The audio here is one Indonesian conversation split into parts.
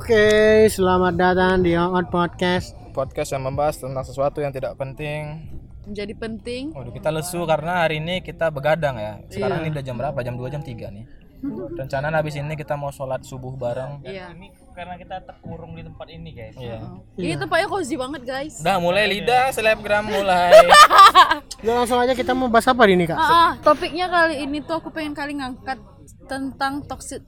Oke, selamat datang di On Podcast. podcast yang membahas tentang sesuatu yang tidak penting. Menjadi penting. Waduh, kita lesu karena hari ini kita begadang ya. Sekarang ini udah jam berapa? Jam 2 jam 3 nih. Rencana habis ini kita mau sholat subuh bareng. Iya. ini karena kita terkurung di tempat ini guys Iya. Ini tempatnya cozy banget, guys. Udah mulai lidah selebgram mulai. Udah langsung aja kita mau bahas apa hari ini, Kak? Ah, ah, topiknya kali ini tuh aku pengen kali ngangkat tentang toxic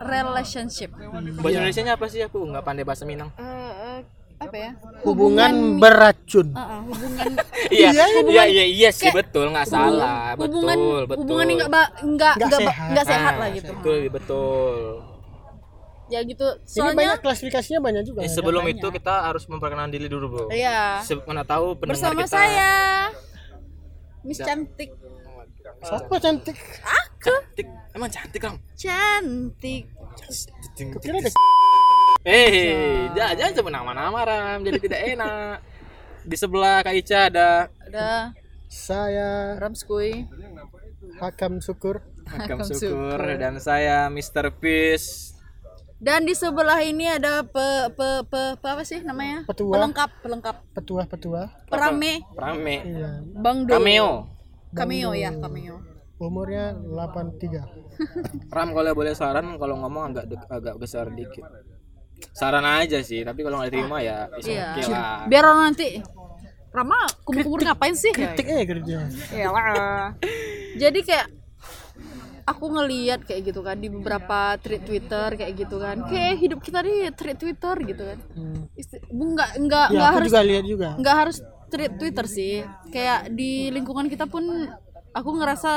relationship. Bahasa Indonesia apa sih? Aku nggak pandai bahasa Minang. Eh, eh, apa ya? Hubungan beracun. Ah, ah, hubungan Iya, iya, iya, iya sih betul, nggak salah, hubungan betul, betul. hubungan yang nggak nggak Nggak sehat. nggak sehat Nah, lah gitu. Itu lebih betul. Ya gitu. Ini Soalnya banyak klasifikasinya banyak juga. Eh, ya. sebelum itu kita harus memperkenalkan diri dulu, Bro. iya. Mana tahu pendengar Bersama kita saya Miss Cantik. Siapa cantik? Cantik. Emang cantik, Kang? Cantik. Kira ada Eh, jangan jangan sebut nama-nama Ram, jadi tidak enak. Di sebelah Kak Ica ada Ada saya Ramskui. Hakam Syukur. Hakam Hakam Syukur dan saya Mr. Peace. Dan di sebelah ini ada pe, pe, pe, pe apa sih namanya? Petua. Pelengkap, pelengkap. Petua-petua. Perame, Rame. Iya. Bang Do. Cameo. Cameo ya, cameo. Umurnya 83. Ram kalau boleh saran kalau ngomong agak dek- agak besar dikit. Saran aja sih, tapi kalau nggak diterima ya is Iya. oke lah. Biar orang nanti Rama kumur-kumur ngapain sih? Kritik eh kerja. Ya. Jadi kayak aku ngeliat kayak gitu kan di beberapa tweet Twitter kayak gitu kan. Kayak hidup kita di tweet Twitter gitu kan. Hmm. Isti- bu nggak nggak Ya, harus juga lihat juga. nggak harus tweet Twitter sih. Kayak di lingkungan kita pun aku ngerasa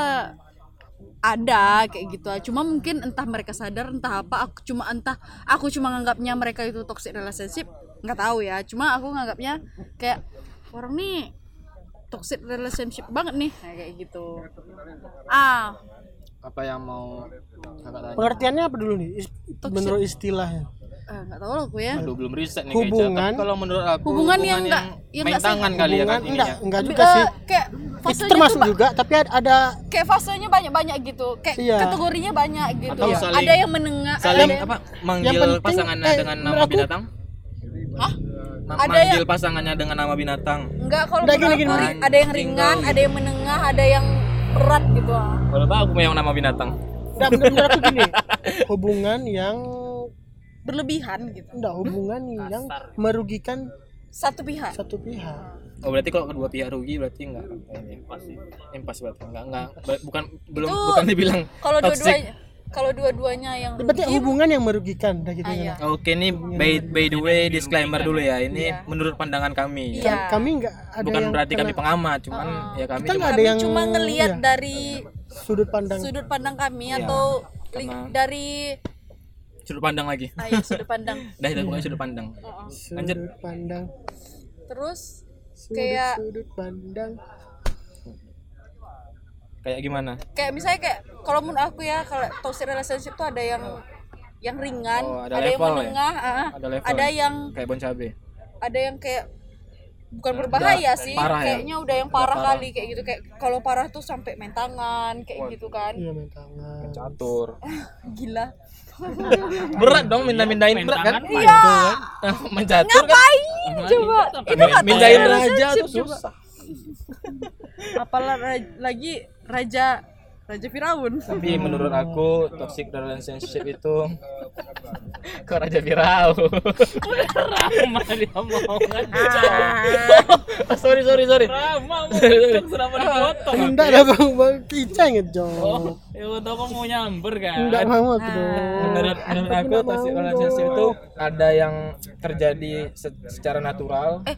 ada kayak gitu cuma mungkin entah mereka sadar entah apa aku cuma entah aku cuma nganggapnya mereka itu toxic relationship nggak tahu ya cuma aku nganggapnya kayak orang nih toxic relationship banget nih Nah, kayak gitu ah Apa yang mau kakak tanya? Pengertiannya apa dulu nih? Is- Toxic. menurut istilahnya. Eh, nggak tahu lah aku ya Aduh, belum riset nih Hubungan-. Tapi kalau menurut aku Hubungan yang nggak- yang main nggak sehat. tangan kali ya kan enggak, ininya. enggak juga Eh, sih. kayak Itu fasenya termasuk juga, tapi ada, ada kayak fasenya banyak-banyak gitu kayak Iya. kategorinya banyak gitu Atau saling- ada yang menengah Saling ada yang- apa? Manggil penting, pasangannya eh, dengan nama aku- binatang? Hah? Ma- Ada manggil pasangannya dengan nama binatang. Enggak kalau Udah, menurut gini, ada yang ringan, ada yang menengah, ada yang berat gitu. ah. Kalau tahu aku mau yang nama binatang. enggak benar-benar aku gini. Hubungan yang Berlebihan gitu. enggak hubungan yang merugikan Satu pihak. satu pihak. Oh berarti kalau kedua pihak rugi berarti enggak ini impas impas berarti. Enggak enggak bukan belum Itu bukan dibilang Kalau dua-duanya kalau dua-duanya yang Berarti rugi, hubungan yang merugikan dah gitu ah, ya. iya. Oke nih by, by the way disclaimer dulu ya. Ini menurut pandangan kami. Iya. Kami enggak ada bukan yang berarti kami kena pengamat cuman ya kami Kita cuma ada kami yang cuma ngelihat iya, dari sudut pandang. sudut pandang kami Iya, atau karena- dari sudut pandang lagi ah, iya, sudut pandang. dah itu pokoknya sudut pandang Oh, oh. Lanjut. sudut pandang Terus sudut, Kayak- sudut pandang kayak gimana kayak misalnya kayak kalau menurut aku ya kalau toxic relationship tuh ada yang yang ringan, Oh, ada ada, yang ya? menengah, ah, Ada level ada ya? yang kayak bon cabe ada yang kayak bukan berbahaya sih parah ya? kayaknya udah yang parah, parah. kali kayak gitu kayak kalau parah tuh sampai main tangan kayak gitu kan iya main tangan catur gila berat dong minta-mindain berat kan? iya. mencatur kan? Ngapain coba? itu nggak mindain raja tuh susah. Apalah ra- lagi raja raja Firaun. Tapi menurut aku toxic relationship itu kok raja Firaun. Rama dia omongan oh, sorry sorry sorry. Rama mau kenapa dipotong enggak ada bang. Bang Ica ngejok ya udah kamu mau nyamber kan? Enggak mau aku dong menurut menurut aku toxic relationship itu ada yang terjadi se- secara natural. Eh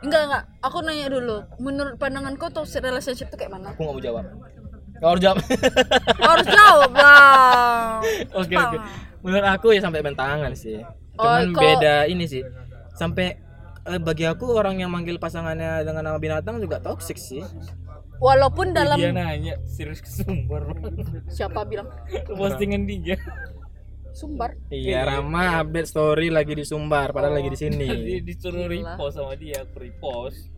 enggak enggak. Aku nanya dulu. Menurut pandangan kau toxic relationship tuh kayak mana? Aku nggak mau jawab Nggak harus jawab. Harus jawab bang oke oke. Menurut aku ya sampai bentangan sih. Oh, cuman kok- beda ini sih. Sampai eh, bagi aku orang yang manggil pasangannya dengan nama binatang juga toxic sih. Walaupun dalam dia nanya serius ke sumber. Siapa bilang? Ke postingan dia. Sumbar? Iya Rama update story lagi di Sumbar padahal lagi di sini. Disuruh repost sama dia aku repost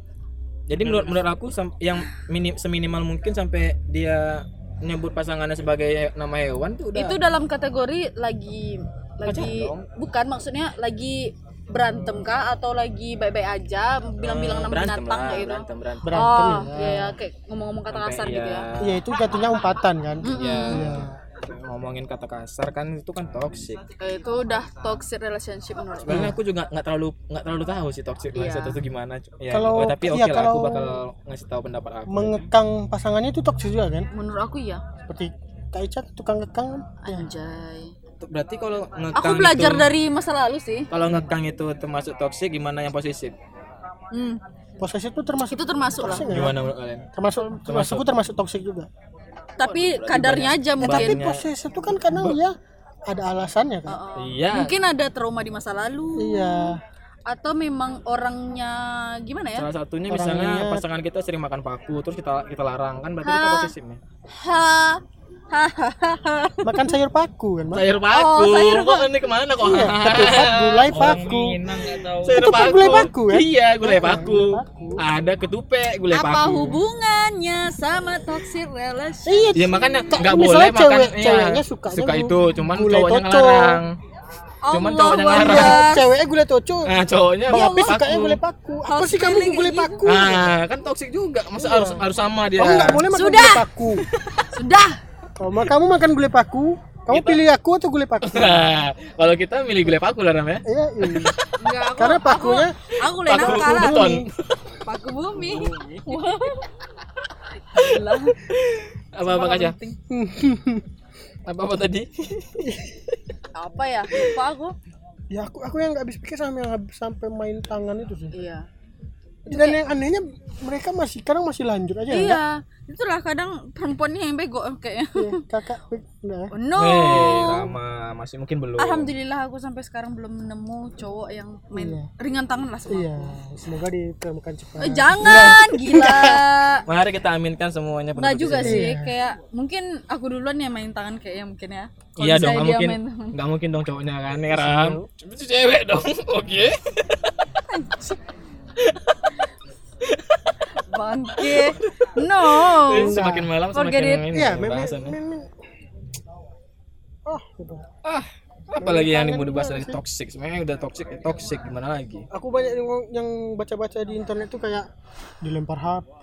jadi menurut menurut aku yang minim seminimal mungkin sampai dia menyebut pasangannya sebagai nama hewan tuh udah itu dalam kategori lagi lagi bukan maksudnya lagi berantem kah? Atau lagi baik-baik aja bilang-bilang nama berantem binatang kayak gitu. berantem berantem. Berantem oh ya. iya ya kayak ngomong-ngomong kata kasar gitu ya. Iya itu jatuhnya umpatan kan. ya Iya. Ngomongin kata kasar kan itu kan toxic. Eh, itu udah toxic relationship menurut sebenarnya aku juga nggak terlalu nggak terlalu tahu sih toxic Iya. mindset itu gimana ya Kalau- oh, tapi oke iya, lah aku kalau- bakal ngasih tahu pendapat aku. Mengekang pasangannya itu toksik juga kan. menurut aku ya Seperti Kak Ica tukang ngekang. Kan. anjay. Berarti kalau ngekang aku belajar itu, dari masa lalu sih. Kalau ngekang itu termasuk toxic gimana yang posesif? Hmm. Posesif itu termasuk itu termasuk lah. gimana menurut kalian? Termasuk termasuk. aku termasuk toksik juga. Tapi kadarnya aja Ya, tapi mungkin posesif itu kan kadang ya ada alasannya kan. Oh. iya mungkin ada trauma di masa lalu Iya. atau memang orangnya gimana ya salah satunya misalnya pasangan kita sering makan paku terus kita kita larang kan berarti kita Ha. posesif nih ha Makan sayur paku kan, Mak? sayur paku Oh, sayur kok ini ke mana kok Iya, ketupat gulai paku. Sayur Ketupat gulai paku, kan? iya gulai paku paku. ada ketupe gulai apa paku hubungannya sama toxic relationship Iya. Ya makanya nggak boleh makan cewek- iya, ceweknya suka gu- itu, cuman gulai cowoknya toco. ngelarang. Cuman cowoknya. Akbar. Ceweknya gulai toco. Nah, cowoknya Bang Api paku. sukanya gulai paku. Apa sih kamu gulai paku? Ah, kan toksik juga. Masa harus harus sama dia. Kamu nggak boleh makan gulai paku. sudah Kalau ma- kamu makan gulai paku, kamu pilih aku atau gulai paku? Nah, kalau kita milih gulai paku lah Ram ya. Iya, iya. Enggak, aku, Karena pakunya aku lain Paku akal lah. beton. paku bumi Apa-apa kaca? Apa-apa tadi? apa ya lupa aku ya aku aku yang nggak habis pikir sama yang habis sampai main tangan itu sih. iya Dan yang anehnya mereka masih sekarang masih lanjut aja ya. iya itulah kadang perempuannya yang bego kayaknya Iya, kakak udah. oh, no Eh, Rama masih mungkin belum. alhamdulillah aku sampai sekarang belum nemu cowok yang main Iya. ringan tangan lah sama Iya, semoga ditemukan cepat. Eh, jangan gila Mari kita aminkan semuanya Nggak juga sih, kayak mungkin aku duluan yang main tangan kayaknya mungkin ya. Kalau Iya dong, nggak mungkin, nggak mungkin dong cowoknya kan, ya Ram. Itu cewek dong, oke. Bangke. No. Semakin malam Forget semakin it. ini Iya, memang bahasannya. memang Oh, gitu. Ah, apalagi yang mau dibahas dari toxic. Sebenarnya udah toxic, ya toxic gimana lagi? Aku banyak yang, yang baca-baca di internet tuh kayak dilempar HP,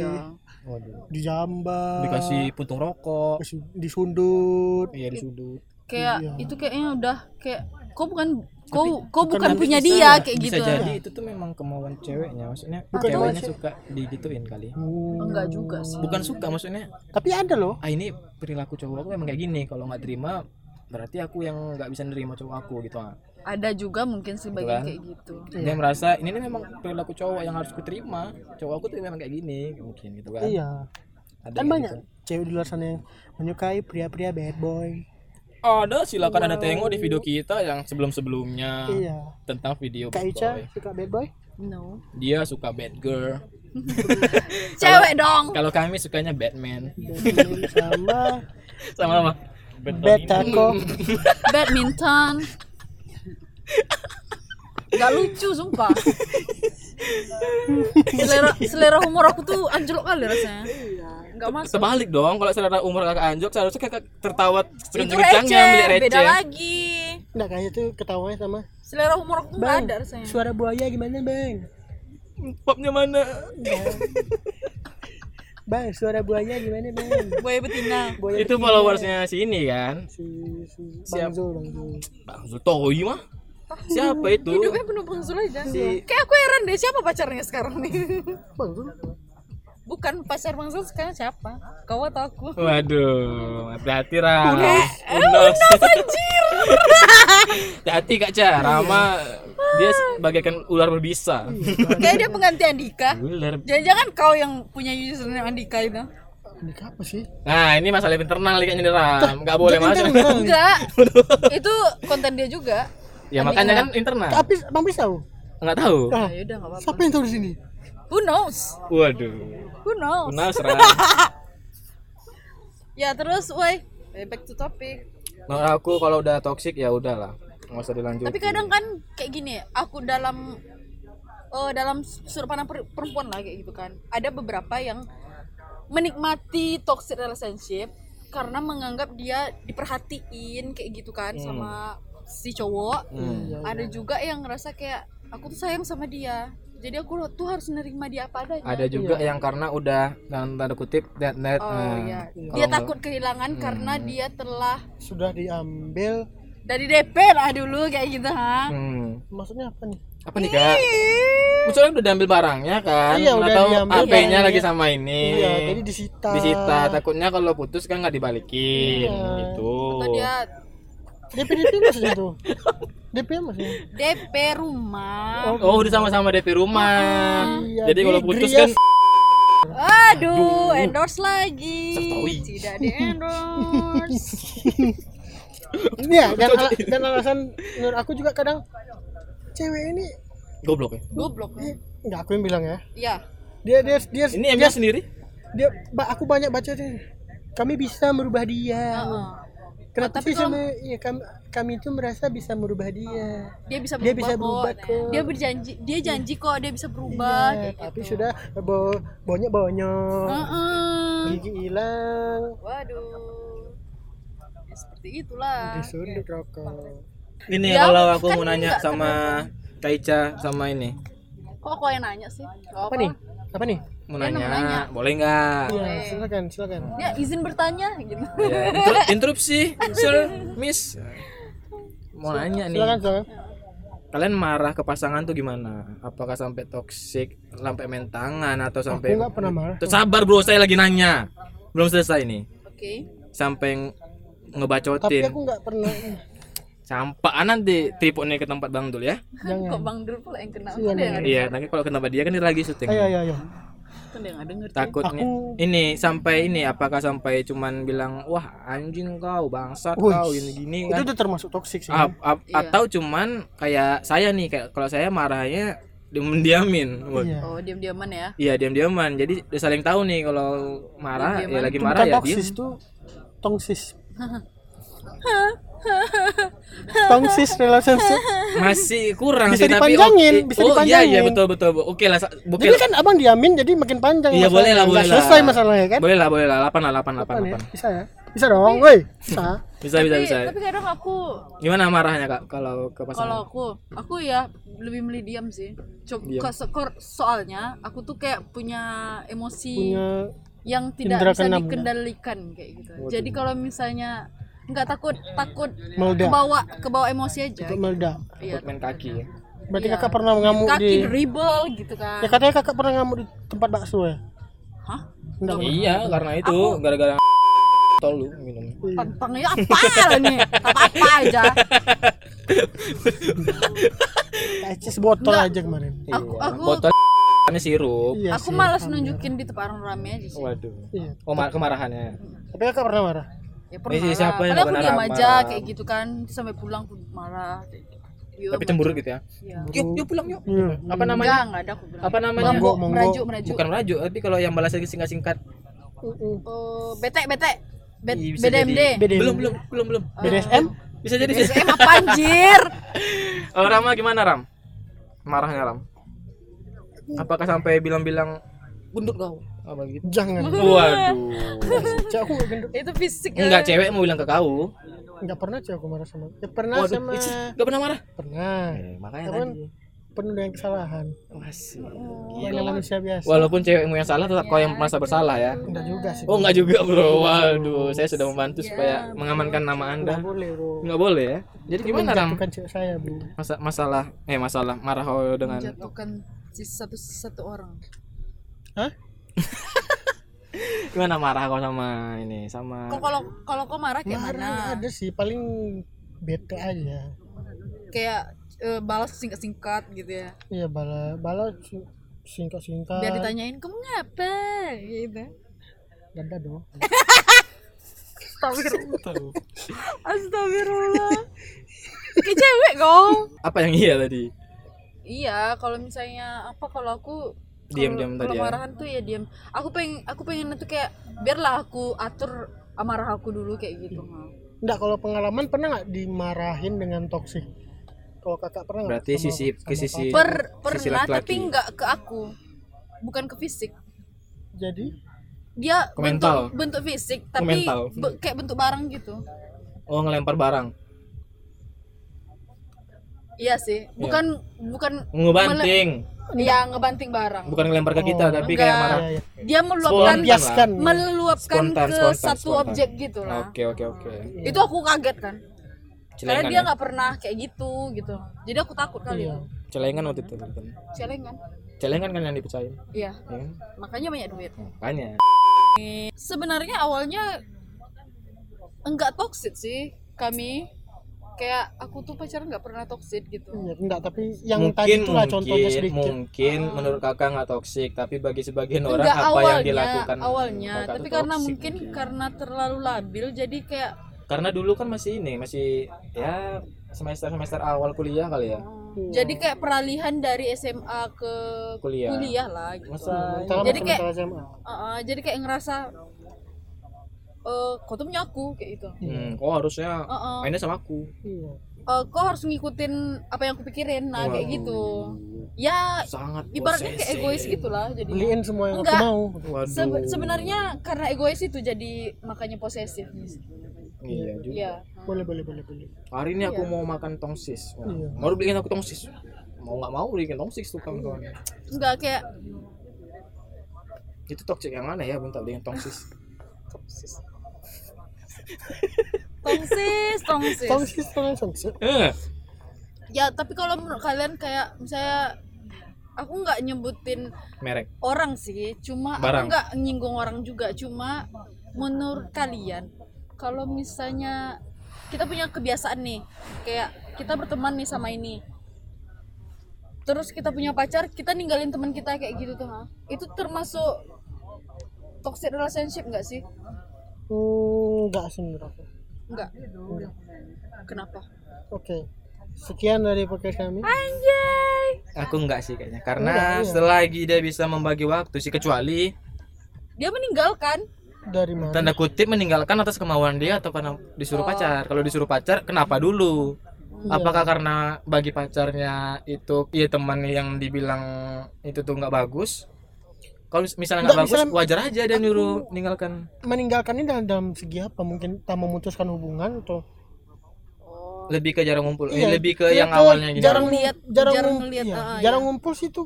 Iya. Waduh. dijambak, Dikasih puntung rokok, disundut. iya di sudut. Kayak Iya. itu kayaknya udah kayak kau bukan kau kau bukan punya dia kayak Bisa gitu. jadi itu tuh memang kemauan ceweknya, maksudnya Bukan ceweknya cewek. suka digituin kali. Hmm. Enggak juga sih. Bukan suka maksudnya, Tapi ada loh. ah ini perilaku cowok aku memang kayak gini. Kalau nggak terima, berarti aku yang nggak bisa nerima cowok aku gitu. ah. Ada juga mungkin sebagian Kan? kayak gitu. Dia merasa ini nih memang perilaku cowok yang harus kuterima. Cowok aku tuh memang kayak gini, mungkin gitu kan. Iya. Ada Kan banyak gitu. cewek di luar sana yang menyukai pria-pria bad boy. Ada, silakan anda tengok di video kita yang sebelum-sebelumnya Iya. tentang video Kak bad Ica boy. suka bad boy? No. Dia suka bad girl. Cewek dong. Kalau kami sukanya Batman. Batman sama Sama-sama. Betako. Badminton. Gak lucu sumpah. selera selera humor aku tuh anjlok kali rasanya. Gak masuk. Sebalik dong, kalau selera umur kakak anjok seharusnya kakak tertawa Itu sekencang-kencangnya receh, beli beda receh. lagi. Nah kayaknya tuh ketawanya sama Selera humor aku tuh gak ada rasanya. suara buaya gimana bang? Popnya mana? Bang suara buaya gimana bang? Buaya betina. Buaya Itu followersnya si ini kan. si, si Siap. Bang Zul, Bang Zul. Bang Zultoi mah. Siapa itu? Hidupnya penuh pengsul aja. Kayak aku heran deh siapa pacarnya sekarang nih. Bang Zul. Bukan pacar Bang Zul sekarang siapa? Kau atau aku? Waduh, hati-hati Ram. Eh, Unos. Hati-hati Kak Ca, Rama dia bagaikan ular berbisa. Kayak dia pengganti Andika. Ular. Jangan-jangan kau yang punya username Andika itu? Ini apa sih? Nah, ini masalah internal kayaknya nih Ram. Enggak boleh masuk. Enggak. itu konten dia juga. Ya makanya kan internal. Tapi Bang Pis tahu? Enggak tahu. Ah, Ya udah enggak apa-apa. siapa yang tahu di sini? Who knows? Waduh. Who knows? Kenal Ram. Ya terus, woi, back to topic. Menurut aku kalau udah toxic ya udahlah. Nggak usah dilanjut. Tapi kadang kan kayak gini, aku dalam eh dalam sudut pandang per- perempuan lah kayak gitu kan. Ada beberapa yang menikmati toxic relationship karena menganggap dia diperhatiin kayak gitu kan sama si cowok Hmm. ada juga yang ngerasa kayak aku tuh sayang sama dia jadi aku tuh harus nerima dia apa adanya ada juga yang karena udah dalam tanda kutip that net oh nah, iya kalau dia nggak- takut kehilangan karena dia telah Sudah diambil. dari DP lah dulu kayak gitu ha Hmm. Maksudnya apa nih? apa nih kak Maksudnya udah diambil barangnya kan Iya, udah atau diambil HP-nya barangnya. lagi sama ini Iya, jadi disita. disita takutnya kalau putus kan nggak dibalikin Iya. gitu atau dia DP DP maksudnya itu. DP maksudnya. DP rumah oh udah sama-sama DP rumah Iya, jadi kalau putus kan aduh endorse lagi Sertawi. tidak di endorse Iya, dan, ala- dan alasan menurut aku juga kadang cewek ini goblok ya goblok ya enggak aku yang bilang ya. ya Dia dia dia ini dia, sendiri dia ba- aku banyak baca deh. Kami bisa merubah dia. Heeh. Kenapa tapi sih sama iya kami, kami itu merasa bisa merubah dia. dia bisa Dia berubah, bisa kok. berubah kok. dia berjanji dia janji kok dia bisa berubah Iya, kayak tapi gitu. sudah bo banyak banyak Heeh. gigi hilang waduh ya, seperti itulah disundut rokok. ini Ya, kalau aku kan mau nanya sama Kaica sama ini kok kok yang nanya sih Gak Apa nih? Apa nih? Mau Dia nanya, mau nanya. boleh nggak? Iya, silakan, silakan. ya izin bertanya gitu. Ya, inter- interupsi sir miss. Mau nanya nih. Silakan, silakan. kalian marah ke pasangan tuh gimana? Apakah sampai toxic sampai main tangan atau Aku sampai nggak pernah marah. Tuh, sabar bro saya lagi nanya. Belum selesai nih. Oke. Sampai ng- Tapi ngebacotin aku nggak pernah. sampah ah, nanti tripod nih ke tempat bang dul ya. Jangan. kok bang Dul pula yang kenal Iya, nanti kalau ke tempat dia kan dia lagi syuting. Ayo, ayo, ayo. Kan dia nggak denger takutnya Aku- ini sampai ini apakah sampai cuman bilang wah anjing kau bangsat Wih, kau gini gini Itu kan udah termasuk toksik sih. Ap- ap- Iya. atau cuman kayak saya nih kayak kalau saya marahnya diam-diamin Iya. oh diam diaman ya Iya diam-diaman. Jadi udah saling tahu nih kalau marah Diam-diaman. ya lagi Itu marah ya toksis tuh tongsis. Tongsis relationship. Masih kurang Bisa sih tapi dipanjangin, oke. bisa oh, iya dipanjangin. iya betul betul. Oke lah sa- oke Jadi lah. kan abang diamin jadi makin panjang. Iya, boleh lah, boleh lah. selesai masalahnya kan? Boleh lah boleh lah 8 lah 8 8 Apa nih? 8. Bisa ya? Bisa dong, woi. Bisa. Bisa bisa tapi, bisa. tapi kadang aku Gimana marahnya Kak kalau ke kalau pasangan? aku aku ya lebih milih diam sih Coba Diam. soalnya aku tuh kayak punya emosi Punya yang tidak bisa ya? dikendalikan kayak gitu. Jadi kalau misalnya nggak takut takut Meledak. kebawa kebawa emosi aja. untuk meledak. Iya. Main kaki ya. Berarti Iya. kakak pernah ngamuk Kaki di dribble gitu kan. Ya katanya kakak pernah ngamuk di tempat bakso ya? Hah? Enggak. Iya, karena itu gara-gara tol lu minum. Tantangnya apa lah nih? Apa apa aja. Cheese botol aja kemarin. Aku Iya, aku botol ini sirup. Iya aku sih. malas nunjukin di tempat orang rame aja sih. Waduh. Iya. Oh, mar- kemarahannya. Tapi kakak pernah marah? Ya pernah. sih lah. siapa yang aku diam aja marah? kayak gitu kan sampai pulang pun marah. kayak gitu. Yo, Tapi cemburu gitu ya. Iya. Yuk, yuk pulang yuk. Iya. Apa namanya? Enggak, enggak ada aku bilang. Apa namanya? Monggo, monggo. Merajuk, merajuk. Bukan merajuk, tapi kalau yang balas singkat-singkat. Oh, bete bete. Bet, bisa BDMD. BDMD. Belum, belum, belum, belum. BDSM? Bisa jadi. BDSM apa anjir? Oh, Rama gimana, Ram? Marahnya, Ram? Apakah sampai bilang-bilang gendut kau? Apa gitu? Jangan. Waduh. Cewek aku nggak gendut. Itu fisik. Enggak, cewek mau bilang ke kau. Enggak pernah cewek aku marah sama. Ya pernah Waduh, sama. enggak pernah marah. Pernah. Eh, makanya Cuman tadi. penuh dengan kesalahan. Masih. Banyak manusia biasa. Walaupun cewekmu yang salah tetap kau yang merasa bersalah ya. Enggak juga sih. Oh enggak juga bro, waduh saya sudah membantu supaya mengamankan nama anda Enggak boleh, Bro. Enggak boleh ya Jadi gimana Ram? Cewek saya, Bu. Masa masalah, eh masalah marah kau dengan Menjatuhkan satu satu orang. Hah? Gimana marah kau sama ini, sama Kok kalau kalau kau marah kayak Marah mana? ada sih, paling bete aja. Kayak eh, balas singkat-singkat gitu ya. Iya, bala bala si- singkat-singkat. Biar ditanyain kamu ngapa gitu. Dada dong. Astagfirullah. Astagfirullah. Kayak cewek kau. Apa yang iya tadi? Iya, kalau misalnya apa kalau aku Diam-diam tadi Kalau ya? marahan tuh ya diam. Aku pengen aku pengen itu kayak biarlah aku atur amarah aku dulu kayak gitu. Enggak, kalau pengalaman pernah nggak dimarahin dengan toksik? Kalau kakak pernah nggak? Berarti sama- sisi ke sisi Per, sisi pernah tapi nggak ke aku. Bukan ke fisik. Jadi, Dia Ke mental. bentuk bentuk fisik tapi mental. be- kayak bentuk barang gitu. Oh ngelempar barang. iya sih bukan bukan ngebanting mele- iya ngebanting barang. Bukan ngelempar ke kita tapi kayak Enggak. marah. Iya, iya. dia meluapkan Spontan. meluapkan Spontan, ke spontan, satu spontan. objek gitu lah. Oke oke oke. Itu aku kaget kan. Karena celengan dia ya? nggak pernah kayak gitu gitu. Jadi aku takut kali Iya. itu. Celengan waktu itu kan celengan. Celengan kan yang dipecahin? Iya. Ya kan? makanya banyak duit. Makanya sebenarnya awalnya enggak toxic sih kami kayak aku tuh pacaran nggak pernah toxic gitu. Iya, enggak tapi yang tadi mungkin itulah mungkin contohnya sedikit. mungkin menurut kakak nggak toksik tapi bagi sebagian orang enggak apa awalnya yang dilakukan awalnya. tapi karena toksik mungkin karena terlalu labil jadi kayak karena dulu kan masih ini masih ya semester semester awal kuliah kali ya. Jadi kayak peralihan dari SMA ke Kuliah. kuliah lah gitu masa Jadi kayak- SMA. Uh-uh, jadi kayak ngerasa eh kau tuh punya aku kayak gitu hmm, kok harusnya Uh-uh. mainnya sama aku Iya. Eh, kau harus ngikutin apa yang aku pikirin nah kayak Waduh. gitu ya sangat ibaratnya kayak egois gitulah jadi Beliin semua yang Enggak. aku mau. Waduh. Sebe- sebenarnya karena egois itu jadi makanya posesif iya juga Iya. Boleh, boleh, boleh, boleh. hari ini aku Iya. mau makan tongsis Wah, Iya. mau beliin aku tongsis mau nggak mau beliin tongsis tuh kawan-kawan Enggak kayak itu toxic yang mana ya minta beliin tongsis tongsis, tongsis. Tongsis, tongsis. eh Ya, tapi kalau menurut kalian kayak misalnya aku nggak nyebutin merek orang sih, cuma Barang. aku nggak nyinggung orang juga, cuma menurut kalian kalau misalnya kita punya kebiasaan nih, kayak kita berteman nih sama ini. Terus kita punya pacar, kita ninggalin teman kita kayak gitu tuh, ha? Itu termasuk toxic relationship nggak sih? Hmm, enggak sih menurut aku. Enggak. Kenapa? Oke. Sekian dari podcast kami. Anjay. aku nggak sih kayaknya karena Enggak, iya. selagi dia bisa membagi waktu sih kecuali Dia meninggalkan. Dari mana? tanda kutip meninggalkan atas kemauan dia atau karena disuruh pacar kalau disuruh pacar kenapa dulu Iya. apakah karena bagi pacarnya itu iya teman yang dibilang itu tuh nggak bagus kalau misalnya nggak bagus misalnya wajar aja dia nyuruh meninggalkan. meninggalkan ini dalam, dalam segi apa? Mungkin tak memutuskan hubungan atau? Lebih ke jarang ngumpul. Eh, Iya, lebih ke iya, yang ke awalnya gini. jarang Lihat- jarang, jarang ngeliat, iya, ah, jarang iya. ngumpul sih itu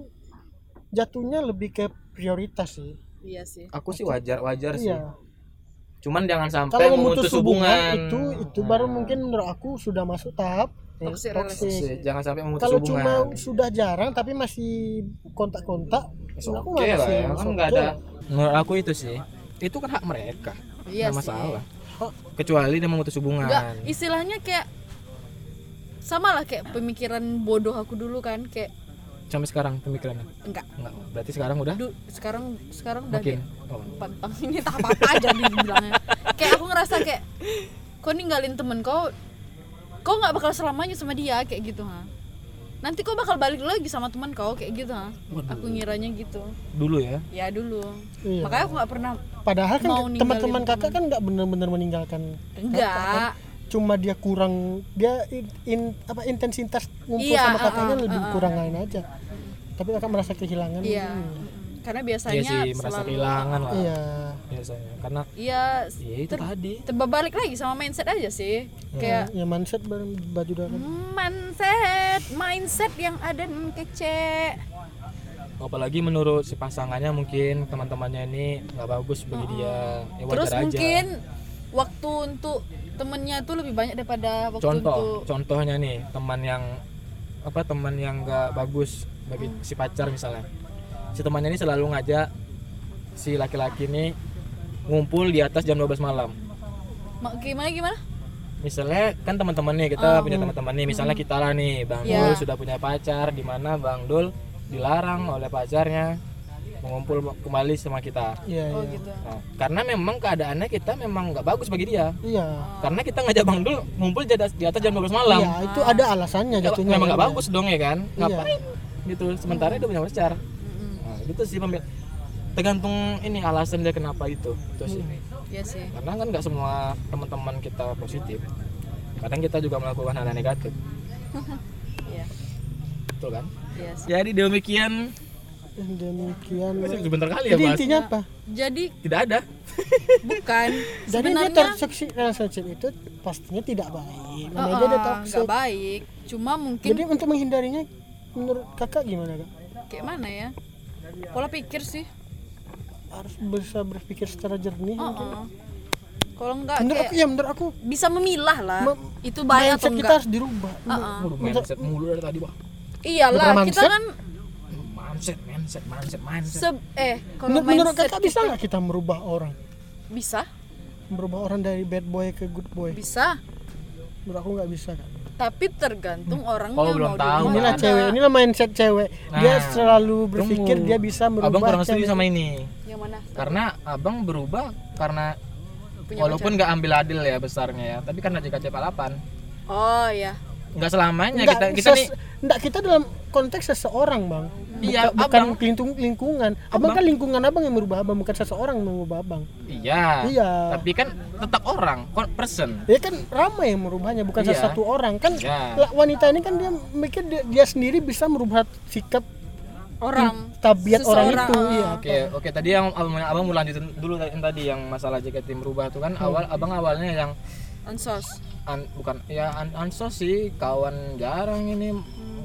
jatuhnya lebih ke prioritas sih. Iya sih. aku sih wajar wajar sih. Iya. cuman jangan sampai Kalau memutus memutus hubungan, hubungan. itu itu baru mungkin menurut aku sudah masuk tahap Toxic Sih, jangan sampai memutus Kalau hubungan. cuma sudah jarang tapi masih kontak-kontak, oke nggak lah ya kan nggak ada. Menurut aku itu sih. Itu kan hak mereka. Iya nggak sih. masalah. Kecuali dia memutus hubungan. Enggak, istilahnya kayak sama lah kayak pemikiran bodoh aku dulu kan kayak sampai sekarang pemikirannya? Enggak enggak berarti sekarang udah? Du, sekarang sekarang udah makin kayak oh. pantang ini tak apa apa aja dibilangnya kayak aku ngerasa kayak kau ninggalin temen kau kau nggak bakal selamanya sama dia kayak gitu ha nanti kau bakal balik lagi sama teman kau kayak gitu ha aku ngiranya gitu dulu ya ya dulu Iya. makanya aku nggak pernah Padahal kan teman-teman kakak kan nggak benar-benar meninggalkan. enggak Cuma dia kurang dia in, in- apa intensitas ngumpul Iya, sama kakaknya uh, uh, lebih uh, uh. kurang lain aja. Tapi kakak merasa kehilangan. iya Hmm. karena dia biasanya sih merasa selalu kehilangan lah Iya. Biasanya. Karena iya ya itu Ter- tadi. terbalik lagi sama mindset aja sih. Kayak Ya mindset bar- baju dalam. mindset mindset yang ada dan kece apalagi menurut si pasangannya mungkin teman-temannya ini nggak bagus bagi dia. Ya wajar terus aja. mungkin waktu untuk temennya tuh lebih banyak daripada waktu contoh untuk contohnya nih teman yang apa teman yang nggak bagus bagi Hmm. si pacar misalnya. Si temannya ini selalu ngajak si laki-laki ini ngumpul di atas jam 12 malam Ma- gimana gimana misalnya kan teman-teman nih kita punya teman-teman nih misalnya kita lah nih bang. Hmm. Iya. Dul sudah punya pacar di mana bang Dul dilarang oleh pacarnya mengumpul kembali sama kita Iya, oh iya. gitu Nah, karena memang keadaannya kita memang nggak bagus bagi dia Iya. karena kita ngajak bang Dul ngumpul di atas, di atas jam 12 malam Iya, itu ada alasannya Ya, jatuhnya. memang nggak bagus dong ya kan Iya. ngapain gitu sementara dia punya pacar nah, gitu sih pemil- tergantung ini alasan dia kenapa itu itu sih. Iya sih. Karena kan nggak semua teman-teman kita positif. Kadang kita juga melakukan hal yang negatif. Iya. Betul kan? Iya sih. Jadi demikian. Demikian. sebentar kali ya Jadi intinya apa? jadi tidak ada. Bukan. Jadi dia sebenarnya toxic relationship itu pastinya tidak baik. Oh, Namanya dia oh, toxic. nggak baik. Cuma mungkin Jadi untuk menghindarinya menurut kakak gimana kak? kayak mana ya? Pola pikir sih Harus bisa berpikir secara jernih. oh, mungkin. oh. kalau enggak Menurut kayak aku ya menurut aku bisa memilah lah Mem- itu baik atau mindset kita enggak harus dirubah. Heeh. Waduh, mindset mulu dari tadi, Bang. iyalah Bukan kita mindset? kan Mindset, mindset, mindset, mindset. se eh kalau Menurut, menurut kakak bisa nggak kita merubah orang? bisa Merubah orang dari bad boy ke good boy? bisa Menurut aku nggak bisa kak. Tapi tergantung orangnya Kalau belum mau tahu, Inilah ada. cewek, inilah mindset cewek. Dia Nah, selalu berpikir Tunggu. dia bisa merubah. Abang kurang setuju sama ini. yang mana Karena abang berubah karena Punya walaupun nggak ambil adil ya besarnya ya, tapi karena JKT 48 oh ya nggak selamanya Nggak, kita kita ses- nih nggak, kita dalam konteks seseorang bang. Iya, bukan abang. lingkung, lingkungan. Abang, kan lingkungan abang yang merubah abang, bukan seseorang yang merubah abang. iya Iya. tapi kan tetap orang person Ya kan ramai yang merubahnya, bukan Iya. satu orang. Kan Iya. wanita ini kan dia mikir dia, dia sendiri bisa merubah sikap orang tabiat orang itu. ah. Iya. oke oke tadi yang abang, abang mau lanjutin dulu yang tadi yang masalah JKT merubah tuh kan awal abang awalnya yang ansos? An- bukan ya an ansos sih kawan jarang ini.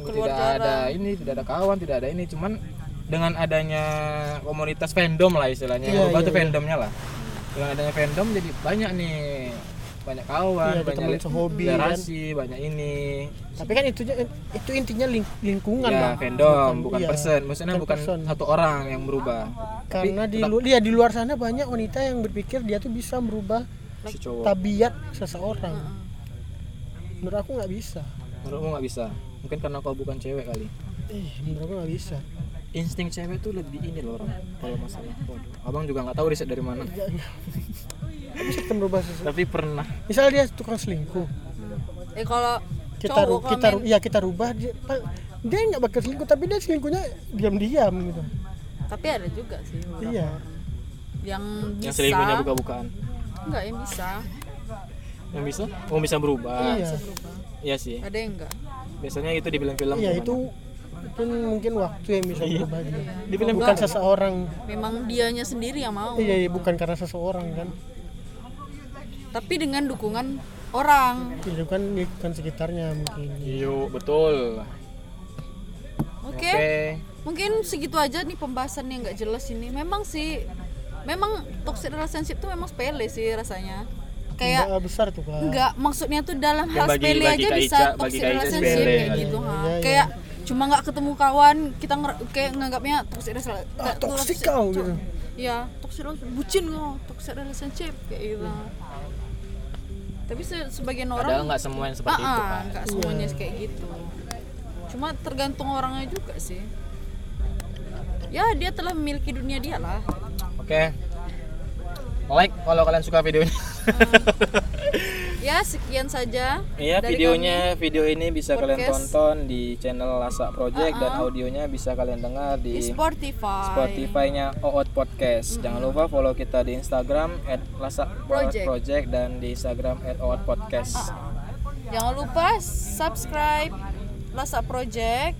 Keluar tidak ada ini tidak ada kawan tidak ada ini. Cuman dengan adanya komunitas fandom lah istilahnya. Berubah iya, tuh iya. fandomnya lah. Dengan adanya fandom jadi banyak nih. Banyak kawan Iya, ada banyak teman sehobi, relasi banyak ini. Tapi kan itu itu intinya ling- lingkungan ya bang. fandom bukan, iya. person. Maksudnya bukan bukan person. satu orang yang berubah. Karena di lu, ya, di luar sana banyak wanita yang berpikir dia tuh bisa merubah si cowok tabiat seseorang. Menurut aku nggak bisa. menurutmu nggak bisa mungkin karena kau bukan cewek kali Eh, menurut aku nggak bisa. insting cewek tuh lebih ini loh orang kalau masalah waduh abang juga nggak tahu riset dari mana bisa kita merubah seseorang. tapi pernah Misalnya dia tukang selingkuh, eh kalau kita cowok kita ru- ya kita rubah dia dia nggak bakal selingkuh tapi dia selingkuhnya diam-diam gitu. tapi ada juga sih Iya. yang bisa yang selingkuhnya buka-bukaan enggak yang bisa. Yang bisa? Oh bisa berubah. Iya. iya. sih. Ada yang enggak? Biasanya itu di film-film Iya itu mungkin mungkin waktu yang bisa berubah dia. Di film bukan seseorang. memang dianya sendiri yang mau. Iya, iya, bukan karena seseorang kan. tapi dengan dukungan orang. Itu kan lingkungan sekitarnya mungkin. Iya, betul. oke. Mungkin segitu aja nih pembahasan yang nggak jelas ini. Memang sih memang toxic relationship tuh memang sepele sih rasanya kayak Nggak besar tuh kan. Enggak, maksudnya tuh dalam hal bagi- sepele bagi aja Kak bisa toxic relationship sepele. kayak gitu ha. Iya, iya. Kayak cuma nggak ketemu kawan, kita nger- kayak nganggapnya toxic relationship. Ah, toxic kau gitu. Iya, toxic relationship, bucin kau, toxic relationship kayak gitu. Tapi se- sebagian orang Padahal nggak semua yang seperti itu Ah, kan. nggak semuanya kayak gitu. Cuma tergantung orangnya juga sih. Ya, dia telah memiliki dunia dia lah. Oke. Like kalau kalian suka videonya. Ya, sekian saja. Iya, videonya video ini bisa kalian Podcast. tonton di channel Lasak Project dan audionya bisa kalian dengar di di Spotify. Spotify-nya Oot Podcast. Jangan lupa follow kita di Instagram @lasak Project. Project dan di Instagram @oot podcast. Jangan lupa subscribe Lasa Project,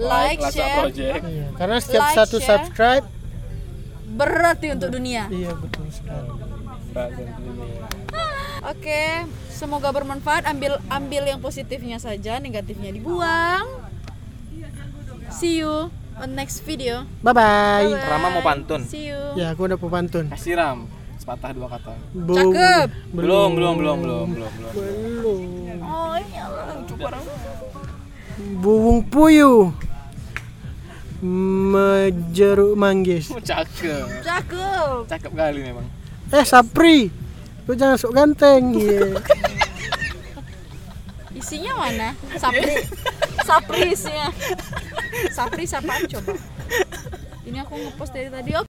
like, Lasak share, Project. Iya, karena setiap Like, satu share. subscribe berarti untuk dunia. iya betul sekali. Oke, semoga bermanfaat. Ambil ambil yang positifnya saja, negatifnya dibuang. See you on next video. Bye bye. Bye. Rama mau pantun. See you. Ya, aku udah pantun. Kasih ram. Sepatah dua kata. Cakep. Belum, belum, belum, belum, belum, belum. Belum. Oh, Allah, coba Buwung puyuh. Mejeruk manggis. Oh, cakep. Cakep. Cakep kali memang. Eh, Sapri. Lu jangan sok ganteng. Iya. Isinya mana? Sapri. Sapri isinya. Sapri siapa coba? Ini aku ngepost dari tadi. Oke.